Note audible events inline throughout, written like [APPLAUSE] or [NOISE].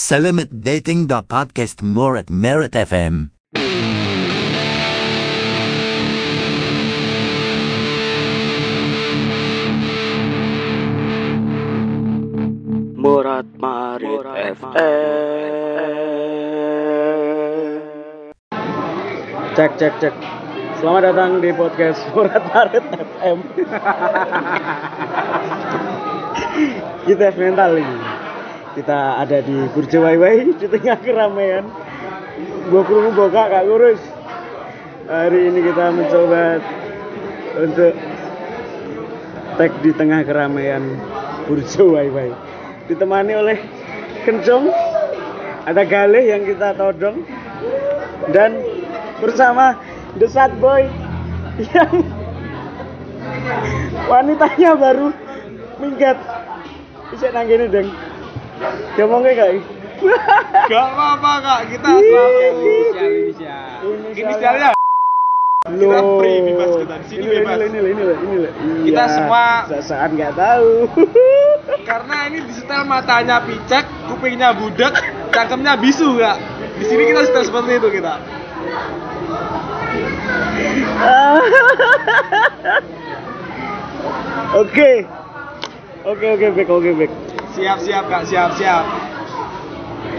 Selamat dating the podcast more at Merit FM. Murat Marit FM. Cek cek cek. Selamat datang di podcast Murat Marit FM. [LAUGHS] Kita mental ini. Kita ada di Burjo Waiwai [LAUGHS] di tengah keramaian. Gua kurung boga kak kurus. Hari ini kita mencoba untuk tag di tengah keramaian Burjo Waiwai ditemani oleh Kencong ada Galih yang kita todong dan bersama The Sad Boy [LAUGHS] yang wanitanya baru minggat bisa nanggini deng ngomongnya kayak Gak apa-apa kak, kita asal inisial inisial. Inisialnya Kita free, bebas kita. Di sini ini bebas. Ini ini ini ini ini. Kita semua- saat nggak tahu. [LAUGHS] karena ini di setel matanya picek, kupingnya budek, cangkemnya bisu kak. Di sini kita setel seperti itu kita. [LAUGHS] Oke. Oke oke back oke back. Siap-siap kak, siap-siap.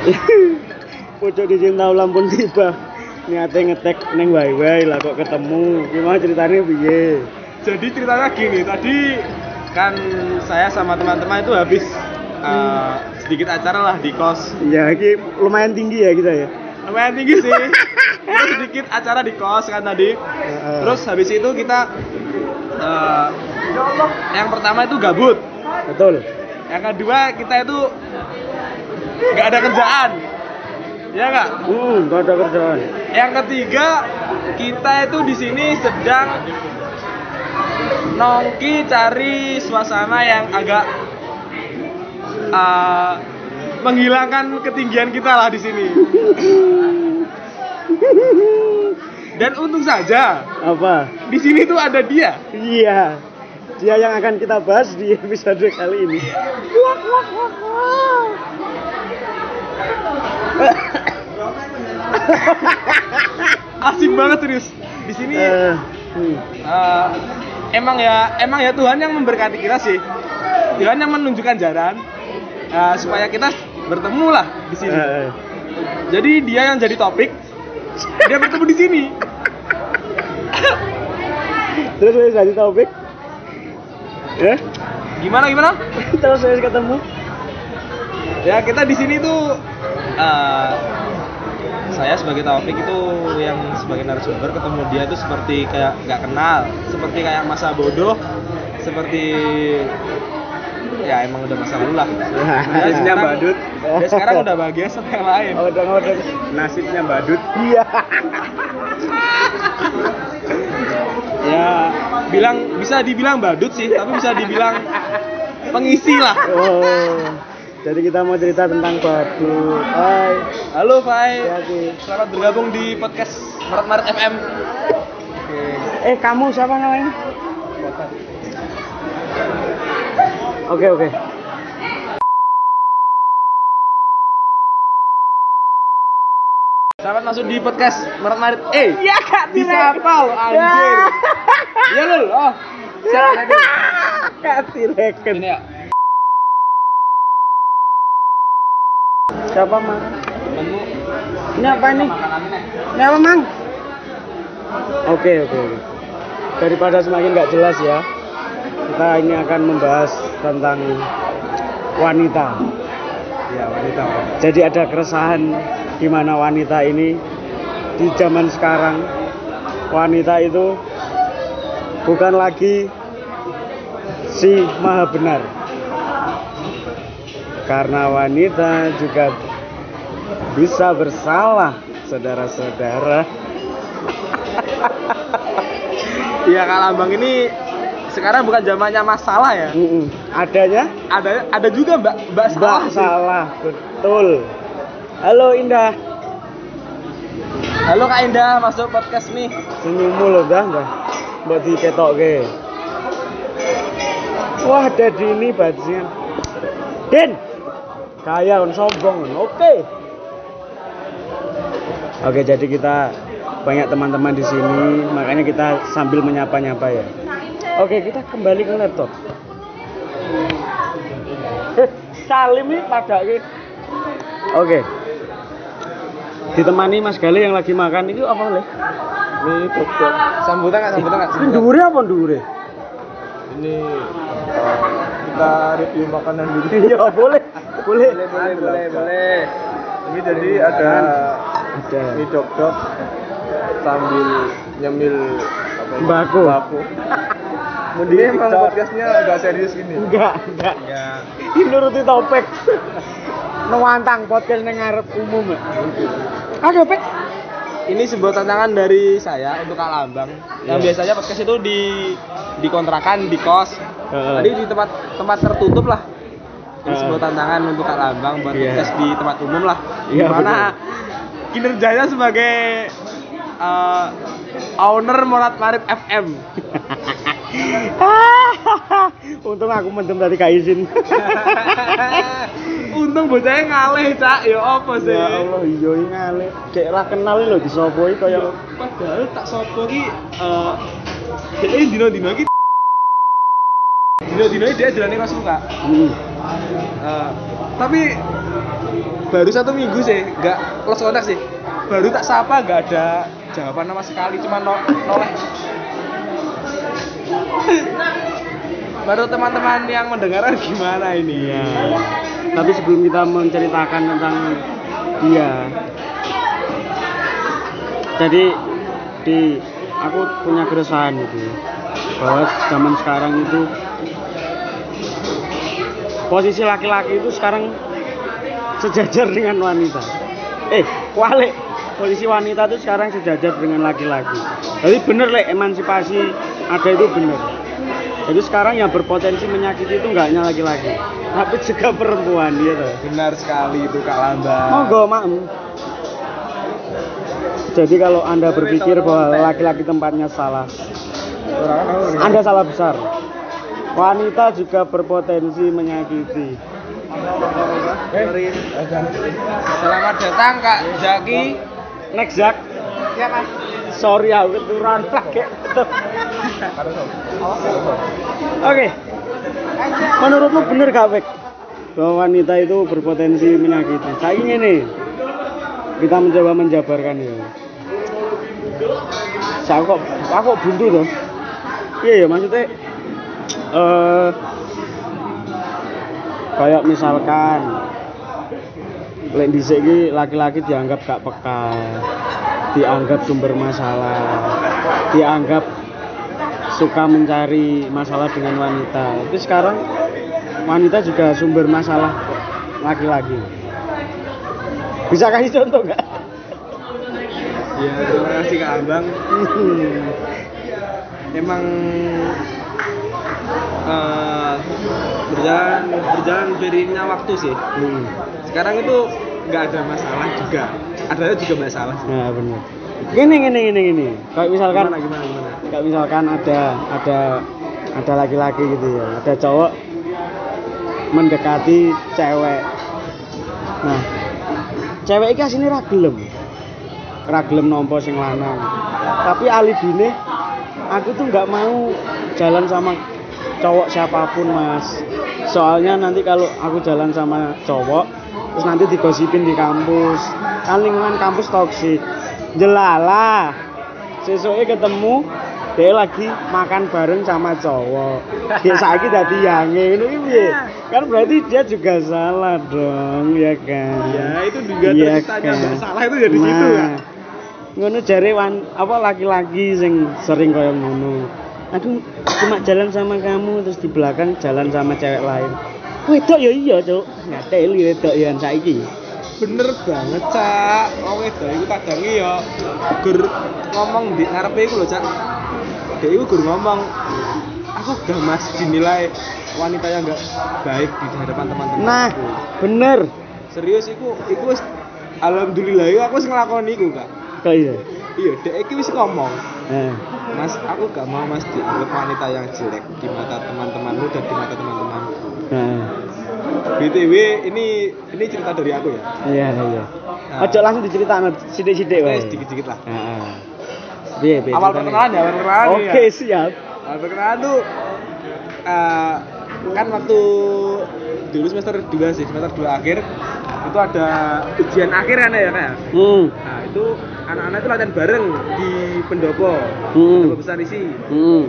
[LAUGHS] Pucuk di cinta ulam pun tiba. Niatnya ngetek neng wae lah kok ketemu. Gimana ceritanya piye? Jadi ceritanya gini, tadi kan saya sama teman-teman itu habis uh, sedikit acara lah di kos. Ya ini lumayan tinggi ya kita ya. Lumayan tinggi sih. [LAUGHS] Kita sedikit acara di kos kan tadi. Terus habis itu kita uh, yang pertama itu gabut. betul. Yang kedua kita itu nggak ada kerjaan. Ya nggak? Hmm, ada kerjaan. Yang ketiga kita itu di sini sedang nongki cari suasana yang agak uh, menghilangkan ketinggian kita lah di sini. Dan untung saja Apa? di sini tuh ada dia. Iya. Dia yang akan kita bahas di episode kali ini. [LAUGHS] Asik banget serius. Di sini hmm. eh, emang ya emang ya Tuhan yang memberkati kita sih. Tuhan yang menunjukkan jalan eh, supaya kita bertemu lah di sini. Eh, Jadi dia yang jadi topik, dia bertemu di sini. Terus jadi topik. Ya? Gimana gimana? [LAUGHS] Terus saya ketemu. Ya kita di sini tuh eh, saya sebagai topik itu yang sebagai narasumber ketemu dia tuh seperti kayak nggak kenal, seperti kayak masa bodoh, seperti ya emang udah masa lalu lah. [LAUGHS] Nasibnya badut. Dia sekarang udah bahagia sama yang lain. Oh, udah udah. Nasibnya badut. Iya. [LAUGHS] Ya bilang bisa dibilang badut sih, tapi bisa dibilang pengisi lah. Oh. Jadi kita mau cerita tentang badut. Hai. Halo Fai, Hati. selamat bergabung di podcast Maret Maret FM. Oke. Eh, kamu siapa namanya? Oke, oke. Selamat masuk di podcast Maret Maret. Eh, Iya, Kak, bisa apa lo anjir? Ya lul. Oh, siap ready. Kasih reken. Ini ya. Siapa, Mang? Temenmu Ini apa ini? Ini apa, Mang? Oke, oke, oke. Daripada semakin nggak jelas ya, kita ini akan membahas tentang wanita. Ya, wanita. Jadi ada keresahan di mana wanita ini di zaman sekarang wanita itu bukan lagi si maha benar. Karena wanita juga bisa bersalah, saudara-saudara. Iya Kak Lambang ini sekarang bukan zamannya masalah ya. Mm-mm. Adanya Ada ada juga Mbak Mbak salah Mbak salah, betul. Halo Indah, Halo Kak Indah, masuk podcast nih. senyummu loh dah, dah. Mbak diketok ke. Wah, ada di ini bajingan. Den, kaya on sombong on. oke oke jadi kita banyak teman-teman di sini makanya kita sambil menyapa-nyapa ya oke kita kembali ke laptop Eh, Salim ini pada oke ditemani Mas Gali yang lagi makan itu apa leh? Ini dokter. Sambutan nggak? Sambutan nggak? Ini dure apa dure? Ini eh, kita review makanan dulu. [LAUGHS] Iya boleh, boleh. boleh, boleh, boleh. Ini jadi ada Ada. mie sambil nyemil apa? Sembako. Sembako. [LAUGHS] Ini emang podcastnya nggak serius gini. Enggak, enggak. Enggak. Ini nuruti topik. Nuwantang podcast ngarep umum. ya. Ada. Ini sebuah tantangan dari saya untuk Kak Lambang. Yang Iya. biasanya podcast itu di di kontrakan, di kos. Heeh. Tadi di tempat tempat tertutup lah. Ini Heeh. sebuah tantangan untuk Kak Lambang buat Iya. podcast di tempat umum lah. Iya, Gimana kinerjanya sebagai eh, owner Morat Marib FM. [LAUGHS] [LAUGHS] Untung aku mendem tadi gak izin. [LAUGHS] Untung bocahnya ngalih, Cak. Ya apa sih? ya Allah, iya ini ngale. Kayak ra kenal lho di sopo iki kaya Padahal tak sopo ki eh dia dino-dino ki dino-dino ini dia jalan kos suka. Hmm. Eh, tapi baru satu minggu sih, nggak close contact sih. Baru tak sapa, nggak ada jawaban sama sekali, cuma no, noleh. baru [LAUGHS] teman-teman yang mendengarkan gimana ini? Iya. Tapi sebelum kita menceritakan tentang dia, jadi di aku punya keresahan itu bahwa zaman sekarang itu posisi laki-laki itu sekarang sejajar dengan wanita. Eh, walik posisi wanita itu sekarang sejajar dengan laki-laki. Jadi bener lek emansipasi ada itu bener. Jadi sekarang yang berpotensi menyakiti itu nggak hanya laki-laki, tapi juga perempuan gitu. Benar sekali itu Kak Lambang. Monggo, Mak. Jadi kalau Anda berpikir bahwa laki-laki tempatnya salah, Anda salah besar. Wanita juga berpotensi menyakiti. Selamat datang Kak Zaki. Next, Jack. Ya Mas. Sorry aku keturunan lagi. Oke. Menurutmu bener gak, Bek? Bahwa wanita itu berpotensi menyakiti. Saya ingin nih. Kita mencoba menjabarkan ya. Saya kok aku kok buntu tuh. Iya ya maksudnya eh kayak misalkan lek iki laki-laki dianggap gak peka, dianggap sumber masalah, dianggap suka mencari masalah dengan wanita. Tapi sekarang wanita juga sumber masalah laki-laki. Bisa kasih contoh nggak? Ya, terima kasih Kak Abang. [LAUGHS] Emang eh, berjalan berjalan beriringnya waktu sih. Hmm. Sekarang itu nggak ada masalah juga. Ada juga masalah sih. Nah benar. Gini gini gini gini. Kayak misalkan Gimana gimana gimana? kayak misalkan ada ada ada laki-laki gitu ya ada cowok mendekati cewek nah cewek iki asine ra gelem ra gelem nampa sing lanang tapi alibine aku tuh nggak mau jalan sama cowok siapa pun mas soalnya nanti kalau aku jalan sama cowok terus nanti digosipin di kampus. Kan lingkungan kampus toksik. Jelala. Sesuknya ketemu dia lagi makan bareng sama cowok. Dadi yange ngono ki piye? Kan berarti dia juga salah dong ya kan? Ya itu juga terciptanya kan? salah itu jadi situ Nah, kan. ngono jare wan apa laki-laki sing sering kaya ngono. Aduh cuma jalan sama kamu terus di belakang jalan sama cewek lain wedok ya iya cuk ngateli wedok ya saiki Bener banget cak. Oh wedo iku kadang ya gur ngomong di ngarepe iku lho cak. Dia iku gur ngomong aku udah mas dinilai wanita yang enggak baik di hadapan teman-teman. nah bener serius iku iku alhamdulillah aku wis nglakoni iku kak kok iya iya dek iki wis ngomong nah mas aku gak mau mas dianggap wanita yang jelek di mata teman-temanmu dan di mata teman-temanku nah BTW ini ini cerita dari aku ya. Iya, iya. Nah. Ojo langsung diceritakno sithik-sithik wae. Sedikit-sedikit lah. Heeh. Piye, piye Awal perkenalan ya, awal perkenalan nih Oke, ya. siap. Awal perkenalan tuh eh, kan waktu dulu semester 2 sih, semester 2 akhir itu ada ujian akhir kan ya kayak. Hmm. Nah, itu anak-anak itu latihan bareng di pendopo. Hmm. Pendopo besar isi. Hmm.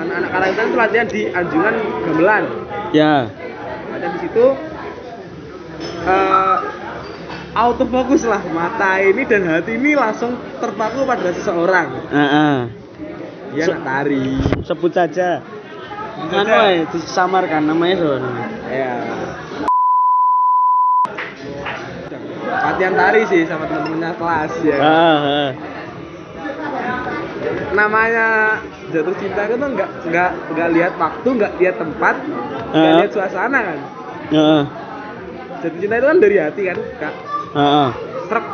Anak-anak karangtan itu latihan di Anjungan Gamelan. Ya. Latihan di situ eh autofokus lah mata ini dan hati ini langsung terpaku pada seseorang. Heeh. Dia Se- anak tari. Sebut saja. Anu disamarkan namanya Son. Ya. Latihan tari sih sama teman-temannya kelas ya. Heeh. Namanya jatuh cinta itu tuh nggak nggak nggak lihat waktu, nggak lihat tempat, nggak Ah. lihat suasana kan. Jatuh cinta itu kan dari hati kan, kak. Heeh. Truk.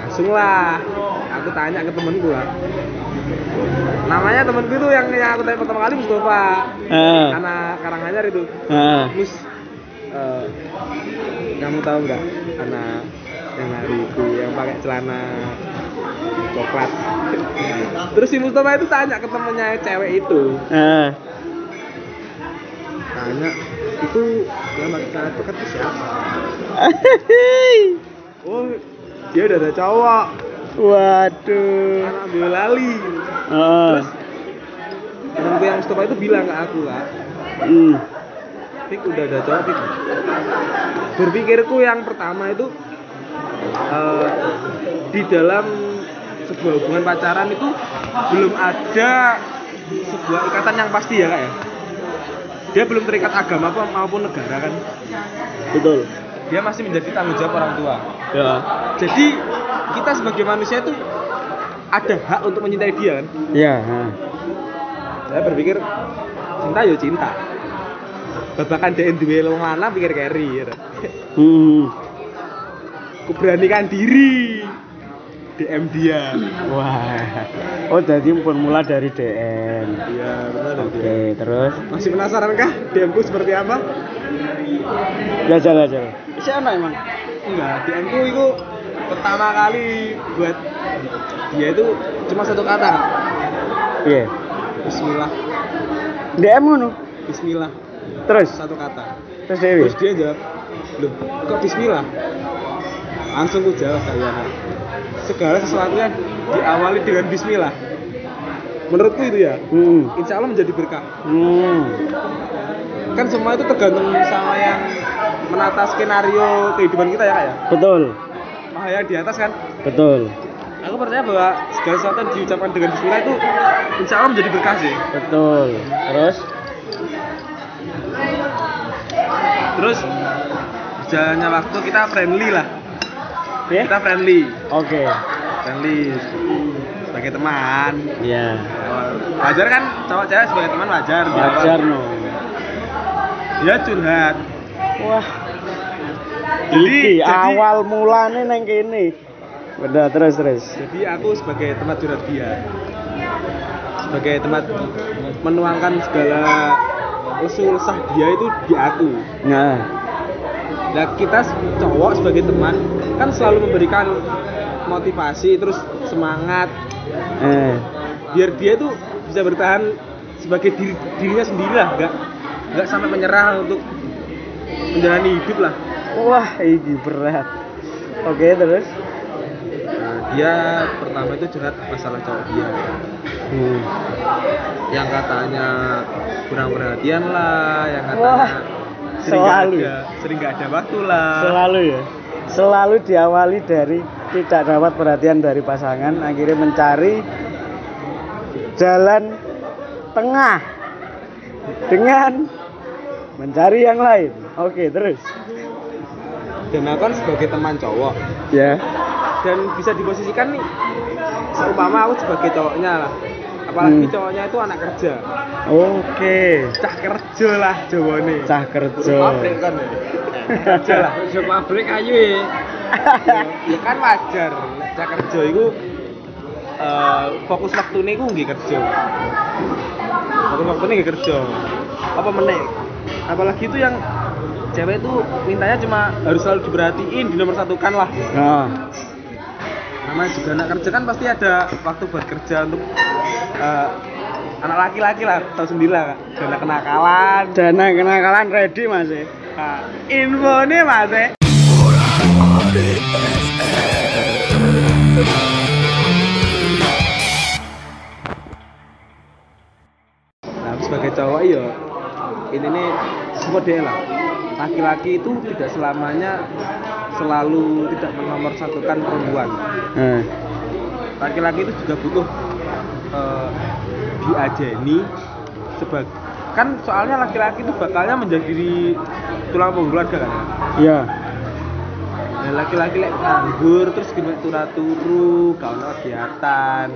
Langsung lah. Aku tanya ke temenku lah. Namanya temenku itu yang, yang aku tanya pertama kali Mustafa. Heeh. Anak Karanganyar itu. Heeh. Mus, eh, kamu tahu nggak anak yang hari itu yang pakai celana coklat? [LAUGHS] Terus si Mustafa itu tanya ke temennya cewek itu, Heeh. tanya itu yang pakai celana coklat itu siapa? [LAUGHS] Oh, dia udah ada cowok, Waduh. anak Boyolali. Heeh. Terus temenku yang Mustafa itu bilang ke aku Hmm. Pik udah ada cowok Pik Berpikirku yang pertama itu eh, Di dalam sebuah hubungan pacaran itu Belum ada sebuah ikatan yang pasti ya kak ya Dia belum terikat agama maupun negara kan Betul. Dia masih menjadi tanggung jawab orang tua Ya. Jadi kita sebagai manusia itu ada hak untuk mencintai dia kan Ya. heeh. Saya berpikir cinta ya cinta Babakan dia duwe wong lanang pikir carry ya. Hmm. Kuberanikan diri DM dia. Wah. Oh, jadi pun mula dari DM. Iya, benar Oke, terus Masih penasaran kah DM ku seperti apa? jajal jajal. Siapa emang? Enggak, DM ku itu pertama kali buat dia itu cuma satu kata. Iya. Bismillah. DM ngono. Bismillah. Terus Satu kata. terus Dewi. Terus dia jawab, "Loh, kok bismillah?" Langsung ku jawab kalian. Segala sesuatunya diawali dengan bismillah. Menurutku itu ya, Hmm. insya Allah menjadi berkah. Hmm. kan semua itu tergantung sama yang menata skenario kehidupan kita ya kak ya Betul. Maha yang di atas kan Betul. aku percaya bahwa segala sesuatu yang diucapkan dengan bismillah itu insya Allah menjadi berkah sih Betul. Terus terus jalannya waktu kita friendly lah ya? kita friendly Oke. friendly sebagai teman Iya. wajar kan cowok cewek sebagai teman wajar. Wajar no. dia curhat Wah. Jadi- Iki jadi- awal mulane neng kene. Udah terus terus. jadi aku sebagai tempat curhat dia sebagai tempat menuangkan segala lesu lesah dia itu di aku Nah. Nah kita cowok sebagai teman kan selalu memberikan motivasi terus semangat Eh. biar dia tuh bisa bertahan sebagai diri, dirinya sendiri lah nggak nggak sampai menyerah untuk menjalani hidup lah Wah, ini berat. Oke, terus? nah, dia pertama itu curhat masalah cowok dia Hmm. yang katanya kurang perhatian lah yang Wah, katanya sering nggak selalu. ada sering nggak ada waktu lah Selalu ya. Selalu diawali dari tidak dapat perhatian dari pasangan, akhirnya mencari jalan tengah dengan mencari yang lain. Oke, terus. dan aku kan sebagai teman cowok Ya. dan bisa diposisikan nih seumpama aku sebagai cowoknya lah apalagi Hmm. cowoknya itu anak kerja. Oke. cah kerja lah jawane Cah kerja. pabrik kan ya? Kerja lah. [LAUGHS] Kerja pabrik ayu ya ya kan wajar. Cah kerja itu eh, fokus waktu ini gue nggak kerja. Fokus waktu ini nggak kerja. Apa meneh apalagi itu yang cewek itu mintanya cuma harus selalu diperhatiin di nomor satu kan lah. Nah, namanya juga anak kerja kan pasti ada waktu buat kerja untuk eh, anak laki-laki lah tahu sendiri lah dana kenakalan dana kenakalan ready mas ya. nah, info nih mas eh. nah sebagai cowok ya ini nih semua dia lah laki-laki itu tidak selamanya selalu tidak menomorsatukan perempuan Eh, laki-laki itu juga butuh eh, diajeni sebagai kan soalnya laki-laki itu bakalnya menjadi tulang punggung keluarga kan Iya. nah, laki-laki lek nganggur terus gimana turu-turu ono kegiatan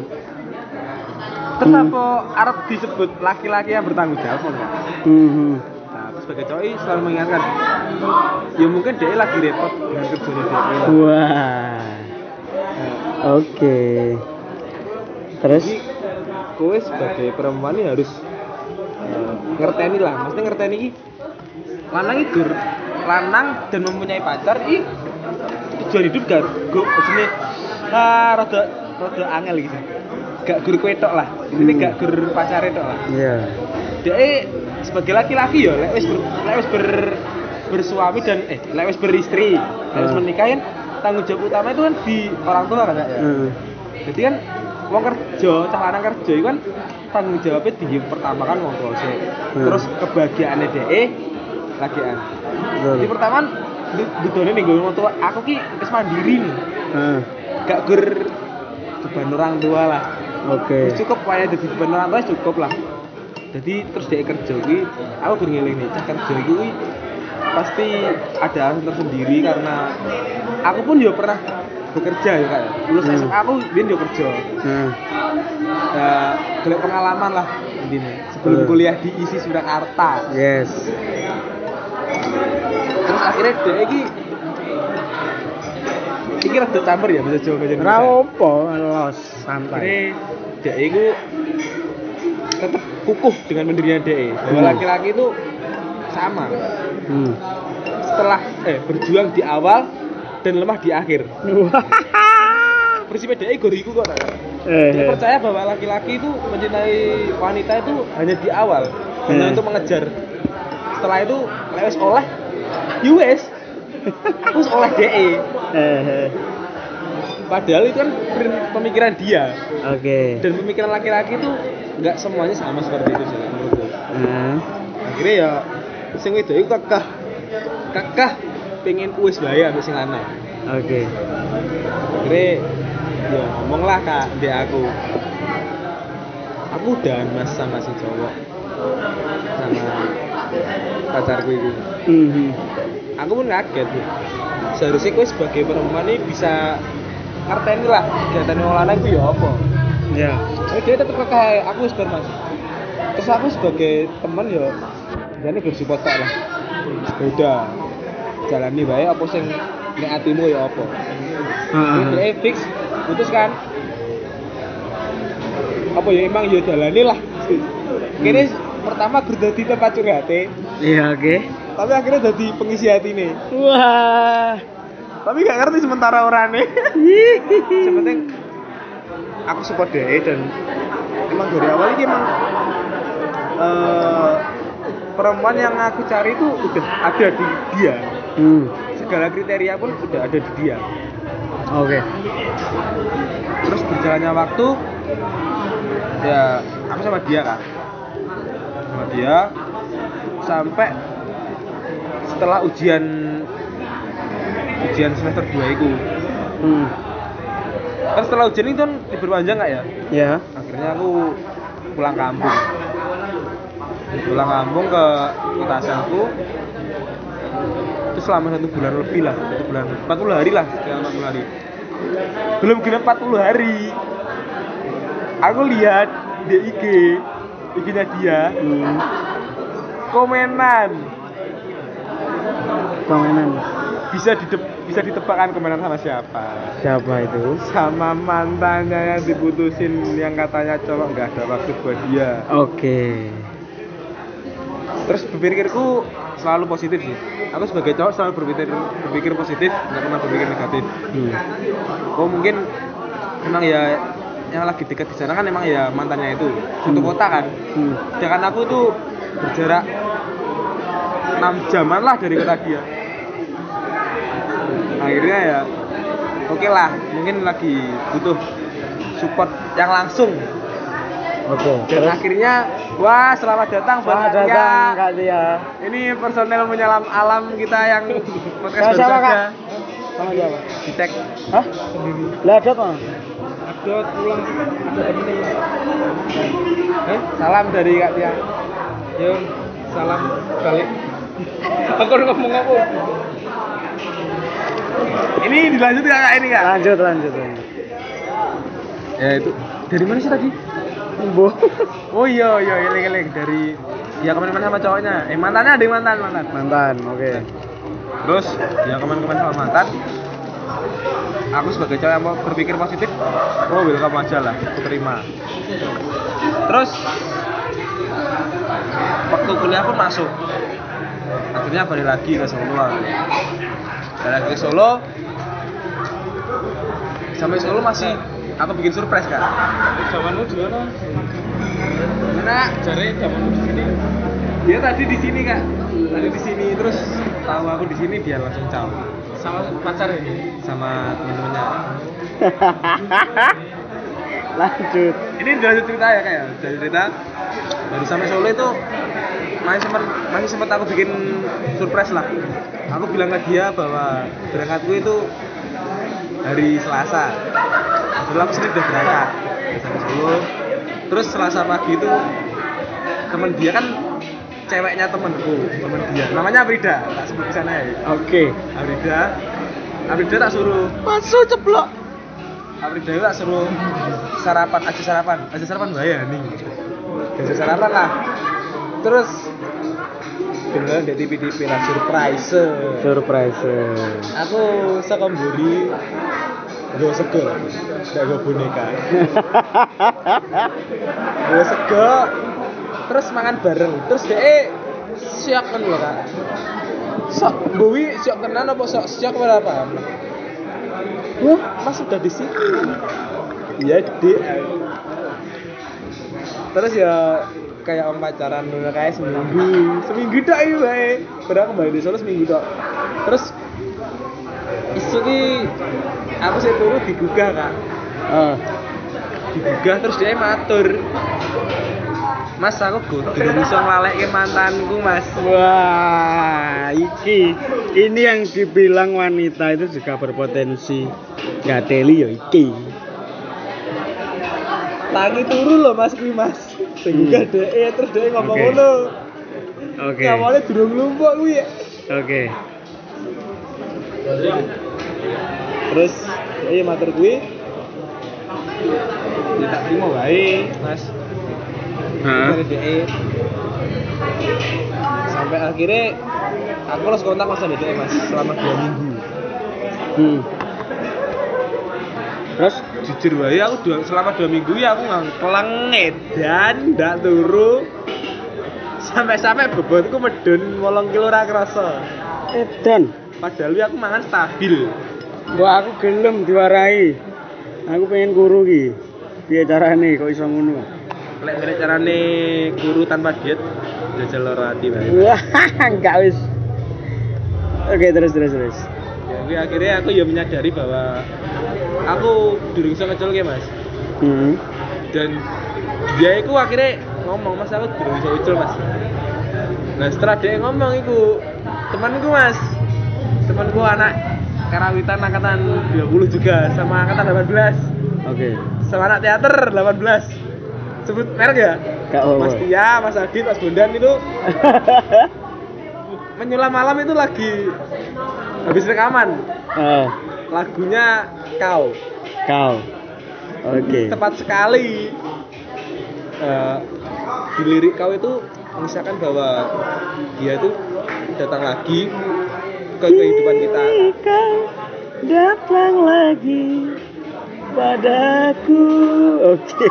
terus Hmm. apa Arab disebut laki-laki yang bertanggung jawab enggak? Mhm. nah aku sebagai cowok ini selalu mengingatkan ya mungkin dia lagi repot dengan kerjanya dia. Wah. Oke. Terus? Jadi kowe sebagai perempuan ini harus eh, ngerteni lah, maksudnya ngerteni iki lanang gur lanang dan mempunyai pacar iki tujuan hidup gak go jenenge ah rada rada angel gitu. Gak gur kowe tok lah. Ini Hmm. gak gur pacare tok lah. Iya. Dia sebagai laki-laki ya lek wis ber, lek wis ber, bersuami dan eh lek wis beristri, lek wis Hmm. menikah kan tanggung jawab utama itu kan di orang tua kan ya. Heeh. Jadi kan wong kerja, cah lanang kerja itu kan tanggung jawabnya tinggi pertama kan wong tua sih. Hmm. Terus kebahagiaannya DE lagian. Betul. Di pertama budone nih gue wong tua, aku ki wis mandiri nih. Heeh. Gak gur beban orang tua lah. Oke. Wis cukup wae jadi beban orang tua cukup lah. Jadi terus dia kerja ki, aku gur ngeling nih, cah kerja kuwi pasti ada alasan tersendiri karena aku pun juga pernah bekerja ya kak lulus Hmm. SMA aku dia juga kerja Nah, ya golek pengalaman lah intinya sebelum Betul. kuliah di ISI Surakarta yes. terus akhirnya dia ini ini rada campur ya bahasa Jawa bahasa Ora los santai. akhirnya dia itu tetap kukuh dengan pendirian dia bahwa Hmm. laki-laki itu sama Hmm. setelah eh berjuang di awal dan lemah di akhir [LAUGHS] prinsipnya dia goriku kok. Eh, Dia percaya bahwa laki-laki itu mencintai wanita itu hanya di awal, hanya Hmm. untuk mengejar. Setelah itu lewes oleh, US, terus [LAUGHS] oleh DE. eh, Padahal itu kan pemikiran dia Oke. dan pemikiran laki-laki itu nggak semuanya sama seperti itu sih menurutku. Nah, Akhirnya ya sing wedok itu kakah kakah pengen wis bae ambek sing lanang. Oke. Akhirnya ya ngomong lah kak di aku aku udah mas sama si cowok sama pacarku itu Mhm. aku pun kaget ya seharusnya gue sebagai perempuan ini bisa ngerteni lah kegiatan yang lanang itu ya apa? Ya. Eh, dia tetap kakak aku wis mas. Terus aku sebagai teman ya jadi bersupport tak lah. Udah jalani baik apa sing nek atimu ya apa? Heeh. Ini dia fix putus kan? Apa ya emang ya jalani lah. Kini pertama gue jadi tempat curhat Iya, oke. tapi akhirnya jadi pengisi hati nih Wah. Tapi gak ngerti sementara orangnya. Sepenting aku support dia dan emang dari awal ini emang eh, perempuan yang aku cari itu udah ada di dia. Hmm. segala kriteria pun udah ada di dia. Oke. terus berjalannya waktu ya aku sama dia kan. Sama dia sampai setelah ujian ujian semester 2 itu Hmm. kan setelah ujian itu kan libur panjang nggak ya Ya. akhirnya aku pulang kampung pulang kampung ke kota asalku itu selama satu bulan lebih lah satu bulan 40 hari lah sekitar 40 hari belum genap 40 hari aku lihat di IG IG nya dia Hmm. komenan Komenan. bisa didep, bisa ditebakkan komenan sama siapa Siapa itu? sama mantannya yang diputusin yang katanya cowok nggak ada waktu buat dia Oke. terus berpikirku selalu positif sih aku sebagai cowok selalu berpikir berpikir positif nggak pernah berpikir negatif Hmm. oh mungkin memang ya yang lagi dekat di sana kan emang ya mantannya itu satu Hmm. kota kan Hmm. sedangkan aku tuh berjarak 6 jaman lah dari kota dia akhirnya ya oke lah mungkin lagi butuh support yang langsung Oke. dan akhirnya wah selamat datang buat Selamat Tia. datang Kak Tia. ini personel menyelam alam kita yang podcast Sama baru Kak. Sama siapa? di tag Hah? Lah ada apa? ada pulang eh salam dari Kak Tia yo salam balik aku ngomong apa ini dilanjut nggak kak ini kak Lanjut lanjut lanjut. ya itu dari mana sih tadi Bu. [LAUGHS] oh iya iya eleng eleng dari ya ke mana-mana sama cowoknya eh mantannya ada yang mantan mantan Mantan, oke. terus ya ke mana-mana sama mantan aku sebagai cowok yang mau berpikir positif oh welcome aja lah aku terima terus waktu kuliah pun masuk akhirnya balik lagi ke Solo. Balik ke Solo sampai Solo masih aku bikin surprise kak? Zamanmu di mana? Mana cari zamanmu di sini. Dia tadi di sini kak. Tadi di sini terus tahu aku di sini dia langsung caw sama pacar ini? Sama teman-temannya [LAUGHS] lanjut. ini dilanjut cerita ya kayak dari cerita. Dari sampai Solo itu masih sempat masih sempat aku bikin surprise lah. Aku bilang ke dia bahwa berangkatku itu hari Selasa. Padahal aku sendiri udah berangkat sampai Solo. Terus Selasa pagi itu temen dia kan ceweknya temenku temen dia. Namanya Aprida tak sebut di sana ya. Oke. Aprida. Aprida tak suruh. Masuk ceplok. Itu tak suruh sarapan aja sarapan. Aja sarapan bahaya nih aja sarapan lah. Terus beneran di TV-TV lah surprise Surprise. aku sekemburi gue sego lah gak gue boneka. [LAUGHS] Gue sego terus mangan bareng. Terus deh siap kan loh kak. Sok Bowi siap tenan apa sok siap apa apa wah mas udah di sini iya gede terus ya kayak orang pacaran dulu kayak seminggu. Seminggu tok ini bae padahal kembali di Solo seminggu tok. Terus isu ki aku sih turu digugah kak. Ah. digugah terus dia matur Mas aku kudu bisa nglaleke mantanku mas Wah, iki ini yang dibilang wanita itu juga berpotensi gateli ya iki. tangi turu loh mas kuwi mas digugah Hmm. Terus dia ngomong Oke. ngono Oke. awalnya durung lumpuk kuwi ya Oke. terus iya matur kuwi tak terima wae mas Hah? dari DE sampai akhirnya aku harus kontak mas sama DE mas selama dua minggu Hmm. Terus jujur wae aku dua, selama dua minggu ya aku nggak kelang edan ndak turu sampai-sampai bobotku medun wolong kilo ra kerasa edan. padahal ya aku mangan stabil Wah, aku gelem diwarai. Aku pengen guru ki. Piye carane kok iso ngono? Lek lek carane guru tanpa diet jajal loro ati wae Wah, [LAUGHS] enggak wis. Oke, terus terus terus. jadi akhirnya aku ya menyadari bahwa aku durung iso ngecul ya mas Hmm. dan dia itu akhirnya ngomong mas aku durung iso ngecul mas nah setelah dia ngomong itu temanku mas temanku anak karawitan angkatan 20 juga sama angkatan 18 Oke. sama anak teater 18 sebut merek ya Gak. Mas Tia, Mas Adit, Mas Bondan itu [LAUGHS] menyulam malam itu lagi habis rekaman Ah, lagunya kau kau. Oke. tepat sekali Eh, di lirik kau itu misalkan bahwa dia itu datang lagi ke kehidupan kita Kau datang lagi padaku. Oke.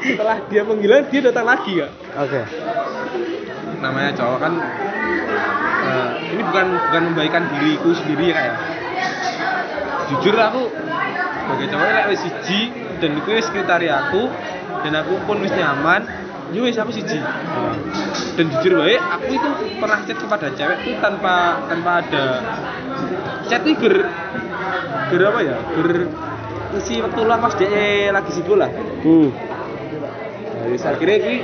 Setelah dia menghilang dia datang lagi ya Oke. namanya cowok kan eh, ini bukan bukan membaikan diriku sendiri ya. Kayak jujur aku sebagai cowok lek wis siji dan itu wis aku dan aku pun wis nyaman ya wis aku siji. Dan jujur baik aku itu pernah chat kepada cewek itu tanpa tanpa ada chat itu ger ger apa ya? Ger ngisi waktu luang pas dia lagi sibuk lah. Hmm. Jadi akhirnya ini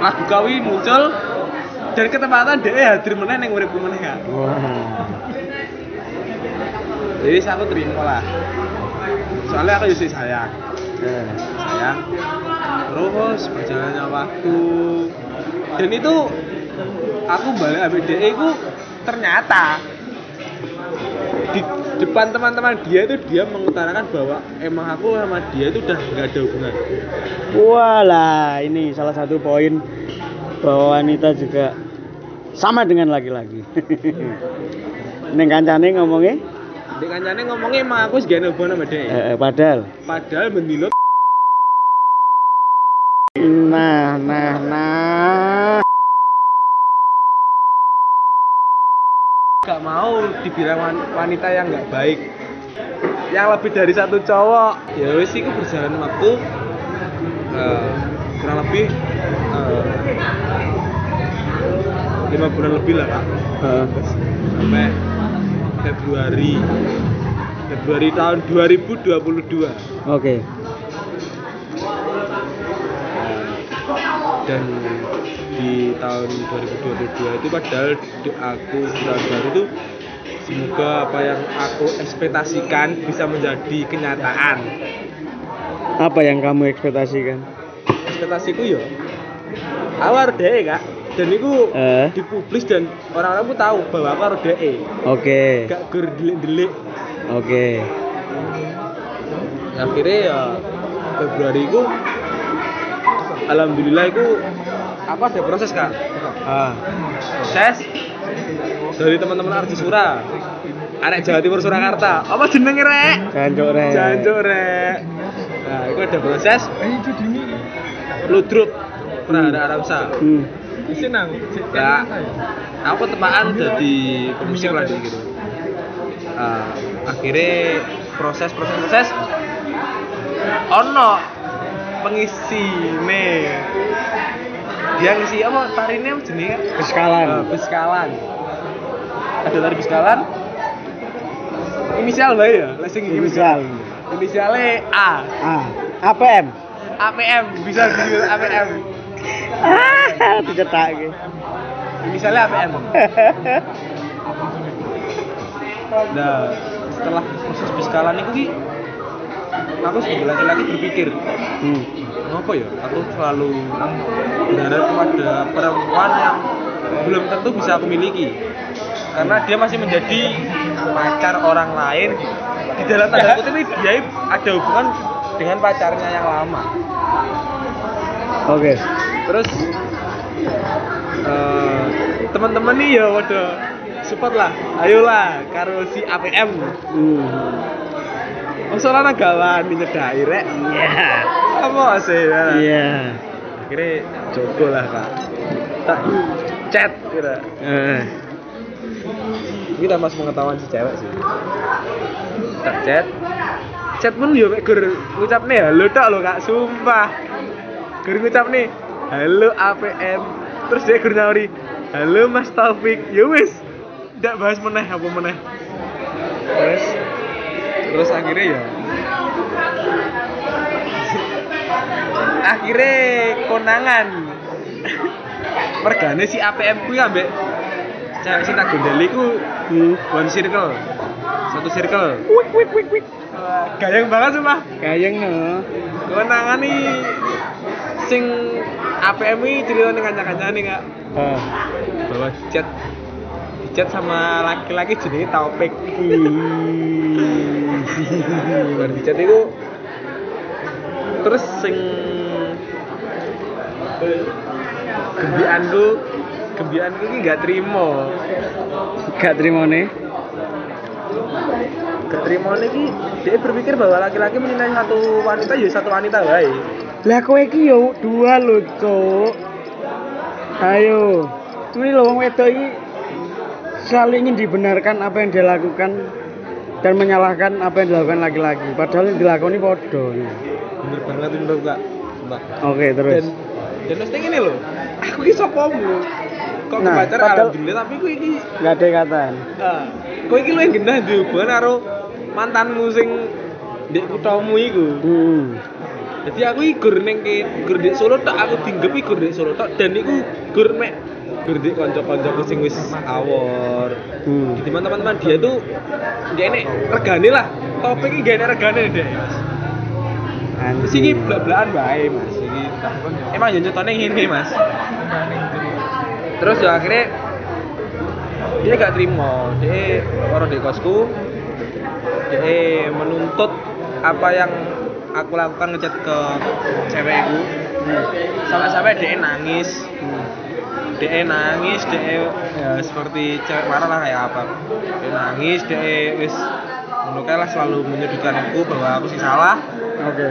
lagu kawi muncul dan ketepatan dia hadir meneh yang uripku meneh kan. wah Jadi aku terima lah. Soalnya aku justru sayang, Eh, sayang. Terus berjalannya waktu dan itu aku balik ambil DE itu ternyata di depan teman-teman dia itu dia mengutarakan bahwa emang aku sama dia itu udah nggak ada hubungan. Walah, ini salah satu poin bahwa wanita juga sama dengan laki-laki. [LAUGHS] Neng kancane ngomongnya, Dek kancane ngomongnya emang aku segini hubungan sama dia. eh, eh, padahal. Padahal mendilo Nah, nah, nah. Gak mau dibilang wan- wanita yang nggak baik. Yang lebih dari satu cowok. Ya wis itu berjalan waktu eh, kurang lebih eh, lima bulan lebih lah kak. Eh, Sampai Februari Februari tahun 2022 Oke. dan di tahun 2022 itu padahal di aku di tahun baru itu semoga apa yang aku ekspektasikan bisa menjadi kenyataan Apa yang kamu ekspektasikan? ekspektasiku ya awal deh kak dan itu Eh. dipublis dan orang-orang pun tahu bahwa aku harus deh Oke. gak gur delik-delik Oke. akhirnya ya Februari itu alhamdulillah itu aku ada proses kak. Ah. proses dari teman-teman Arji Sura. Arek Jawa Timur Surakarta. Apa jenenge rek? Jancuk rek. Jancuk rek. Nah itu ada proses. Ludrup pernah ada Aramsa Hmm. ya. Aku tepaan jadi pemusik lah di gitu. Ah, akhirnya proses proses. Proses ono pengisi nih dia ngisi apa tarinya apa jenis Keskalan. Uh, beskalan. Ada tari beskalan. Inisial bae ya, lesing Inisial. Inisialnya A. Ah. APM. APM bisa di APM. Ah, dicetak iki. Inisialnya APM. [LAUGHS] Nah, setelah proses beskalan itu ki aku sebagai laki-laki berpikir Hmm. Apa ya? Aku selalu berharap kepada perempuan yang belum tentu bisa aku miliki. Karena dia masih menjadi pacar orang lain di dalam tanda kutip ini dia ada hubungan dengan pacarnya yang lama. Oke. terus eh, teman-teman nih ya waduh support lah. Ayolah karo si APM Hmm. Masalah gawan nyedai rek. Iya. apa sih ya? Iya. akhirnya jogo lah kak tak chat kira. Eh. ini tambah pengetahuan si cewek sih. Tak chat. Chat pun yo mek gur ngucap nih halo tak lo kak sumpah. Gur ngucap nih halo APM terus dia gur nyawari halo Mas Taufik. Ya wis. Tidak bahas meneh apa meneh. Terus terus akhirnya ya. Akhirnya konangan. Mergane si APM ku ya ambek cewek sing tak gondeli ku one circle. Satu circle. Wik wik wik wik. Gayeng banget sumpah. Kayang no. konangan nih sing APM ini cerita nih kancang-kancang nih kak. Ah. bahwa chat chat sama laki-laki jenis Taufik baru di chat itu terus sing gembianku gembianku ini gak terima Gak terima nih. gak terima ini dia berpikir bahwa laki-laki mencintai satu wanita ya satu wanita baik Lah kowe iki yo dua lho, Cuk. Ayo. Ini loh wong wedok selalu ingin dibenarkan apa yang dia lakukan dan menyalahkan apa yang dilakukan laki-laki. Padahal yang dilakoni podo. bener banget menurut kak Oke, terus. dan dan mesti gini loh aku ini sopomu kok Nah, nah, pacar padahal- alhamdulillah tapi aku ini Nggak ada ikatan. ah, kok ini lu yang genah di hubungan karo mantanmu sing di kutamu iku Hmm. jadi aku iki gur gur di Solo tok aku dinggep iki gur di Solo tok dan iku gur mek gur di kanca-kancaku sing wis awor. Hmm. di teman-teman dia tuh dia ini regane lah. Topik ini gak regane deh mas ini belak-belakan bae mas. Iki emang ya nyetone ngene mas. Terus ya akhirnya dia gak terima. Dia orang di kosku dia menuntut apa yang aku lakukan ngechat ke cewekku. Sampai-sampai dia nangis dia nangis dia ya seperti cewek marah lah kayak apa. Dia nangis dia wis menurut lah selalu menyudutkan aku bahwa aku sih salah. Oke.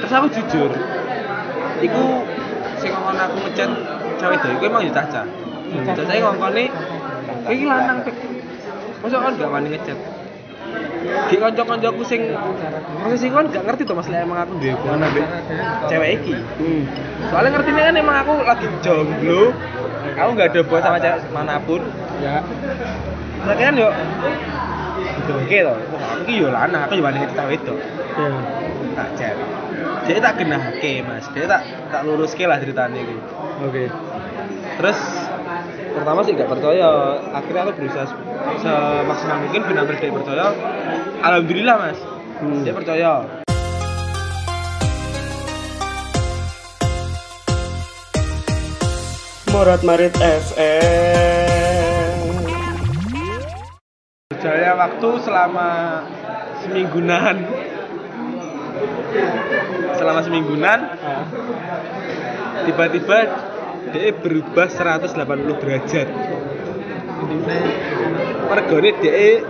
terus aku jujur iku sing ngomong aku ngechat cewek itu iku emang ya caca. Caca ini ngomong kowe iki lanang pek masa kan gak wani ngechat di kanca-kancaku sing maksud sing kan gak ngerti tuh mas lek emang aku duwe hubungan ambek cewek iki Hmm. soalnya ngerti kan emang aku lagi jomblo aku gak ada hubungan sama cewek mana pun Ya. mereka kan yo gitu oke toh aku ki yo lanang aku yo wani ngechat cewek itu Ya. tak chat dia tak genahke mas dia tak tak luruske lah ceritanya gitu Oke. terus pertama sih gak percaya. Akhirnya aku berusaha se- semaksimal mungkin benar benar dia percaya alhamdulillah mas. Hmm. dia percaya. Morat Marit FM. berjaya waktu selama semingguan selama semingguan tiba-tiba dia berubah 180 derajat mergone dia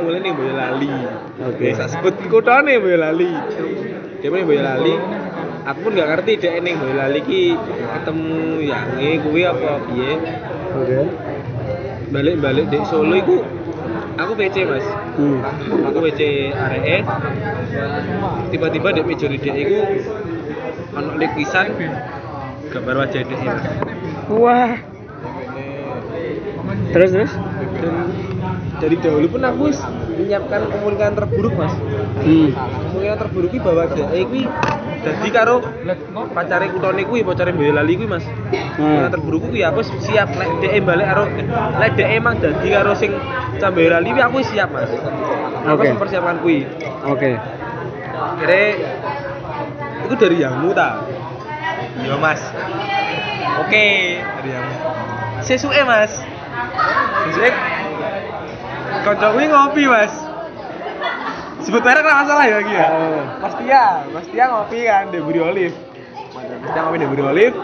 mulai nih Boyolali Oke. okay. saya sebut kota nih Boyolali dia mulai Boyolali aku pun nggak ngerti dia nih Boyolali ki ketemu yang ini kuwi apa piye Oke. balik-balik di Solo iku aku PC mas Hmm. aku PC aree tiba-tiba di meja dia iku ono lukisan gambar wajah mas Wah. Terus terus? dan dari dahulu pun aku menyiapkan kemungkinan terburuk mas Hmm. kemungkinan terburuk iki bahwa dia iki dadi karo pacare kutone kuwi pacare Boyolali kuwi mas kemungkinan terburuk kuwi aku siap lek dhek balik karo lek dhek emang dadi karo sing Boyolali kuwi aku siap mas aku Oke. mempersiapkan kuwi Oke. kira itu dari yamu ta iya mas. Oke. Dari yamu sesuke mas. Sesuke? Kocok kuwi ngopi mas. Sebut merek lah masalah ya iki ya. Oh. Mas Tia Mas Tia ngopi kan di Buri Olive. Mas Tia ngopi di Buri Olive.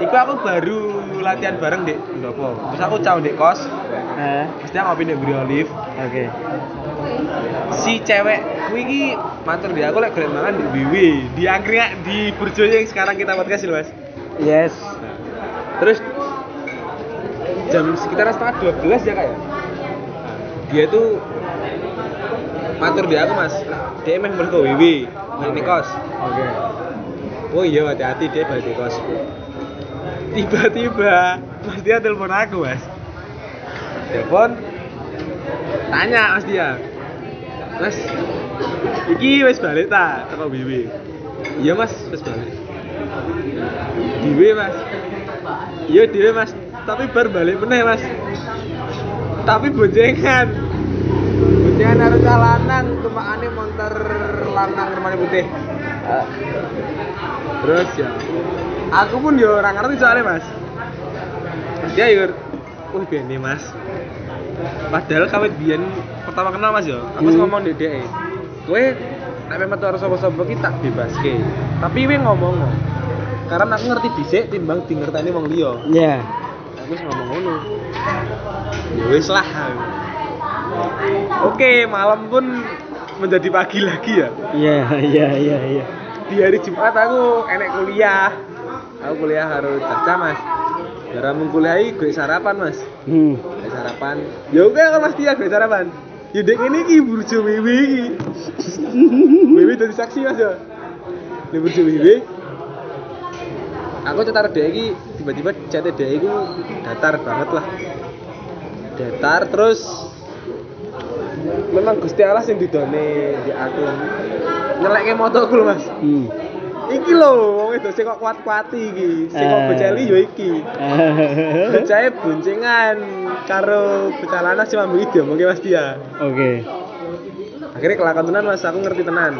Iku aku baru latihan bareng di Pendopo Terus aku caw di kos. Eh. Mas Tia ngopi di Buri Olive. Oke. Si cewek kuwi iki matur dia aku lek golek mangan di Biwi di angkringan di Burjo yang sekarang kita podcast lho Mas. Yes. terus jam sekitar setengah 12 ya kak ya? Dia tuh matur dia aku mas. Dia emang ke Wiwi balik di kos Oke. oh iya hati-hati dia balik kos tiba-tiba mas dia telepon aku mas. Telepon. Tanya mas dia mas? Iki wis balik ta teko Wiwi iya mas. Wis balik. Dewe mas? Iya Dewe mas. Tapi bar balik meneh mas. Tapi boncengan. Boncengan harus lanang tumakane montor lanang rumahnya putih. Terus ya. Aku pun yo orang ngerti soalnya mas. Mas dia yo wah bene mas. Padahal kawit biyen pertama kenal mas yo? Aku Hmm. ngomong di dia kowe nek memang tuh harus sapa-sapa kita bebaske tapi kowe ngomong karena aku ngerti dhisik timbang di ngerteni wong liya. Ya. aku wis ngomong ngono. Ya wis lah oke malam pun menjadi pagi lagi ya? Iya, iya, iya, iya. di hari Jumat aku enek kuliah. Aku kuliah harus caca mas. Gara mengkuliahi gue sarapan mas. Hmm. gue sarapan. Ya oke kan mas dia gue sarapan ya dek ini ki burjo wiwi ki. Wiwi dari saksi mas ya? Di burjo wiwi. Aku cetar dek ki tiba-tiba chat dek ki datar banget lah. Datar terus memang Gusti Allah sing didone di akun nyelekke motoku lho mas. Hmm. iki lho wong itu sing kok kuat-kuati iki. Sing kok Eh. beceli yo iki. Becahe boncengan karo bocah lanang sing mambu iki diomongke Mas Dia. Oke. Akhirnya kelakon tenan Mas, aku ngerti tenan.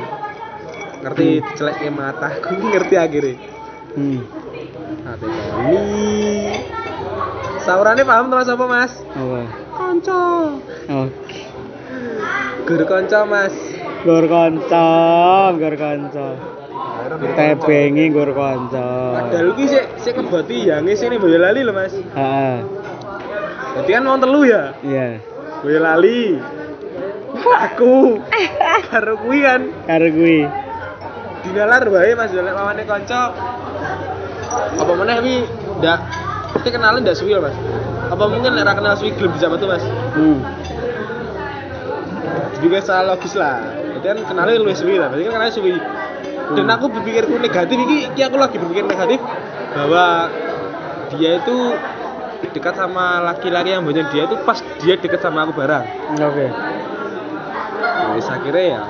Ngerti diceleke mataku [LAUGHS] ngerti akhirnya. Hmm. Ate kali. Saurane paham to Mas apa Mas? Apa? Kanca. Oke. Guru kanca Mas. Gor kanca, gor kanca. Tebengi gor kanca. Padahal iki sik sik ngeboti yange sini Boyolali lho Mas. Heeh. Berarti kan wong telu ya. Iya. Boyolali. Aku. Karo kuwi kan Karo kuwi. dinalar wae Mas Dolek lawane kanca. Apa meneh wi ndak kita kenalan ndak suwi Mas. Apa mungkin nek kenal suwi gelem bisa metu Mas? Hmm. Juga salah logis lah. Berarti kan kenalnya luwih suwi lah. Berarti kan kenalnya suwi. Dan aku berpikirku negatif iki, iki aku lagi berpikir negatif bahwa dia itu dekat sama laki-laki yang banyak dia itu pas dia dekat sama aku bareng. Oke. Nah, saya kira ya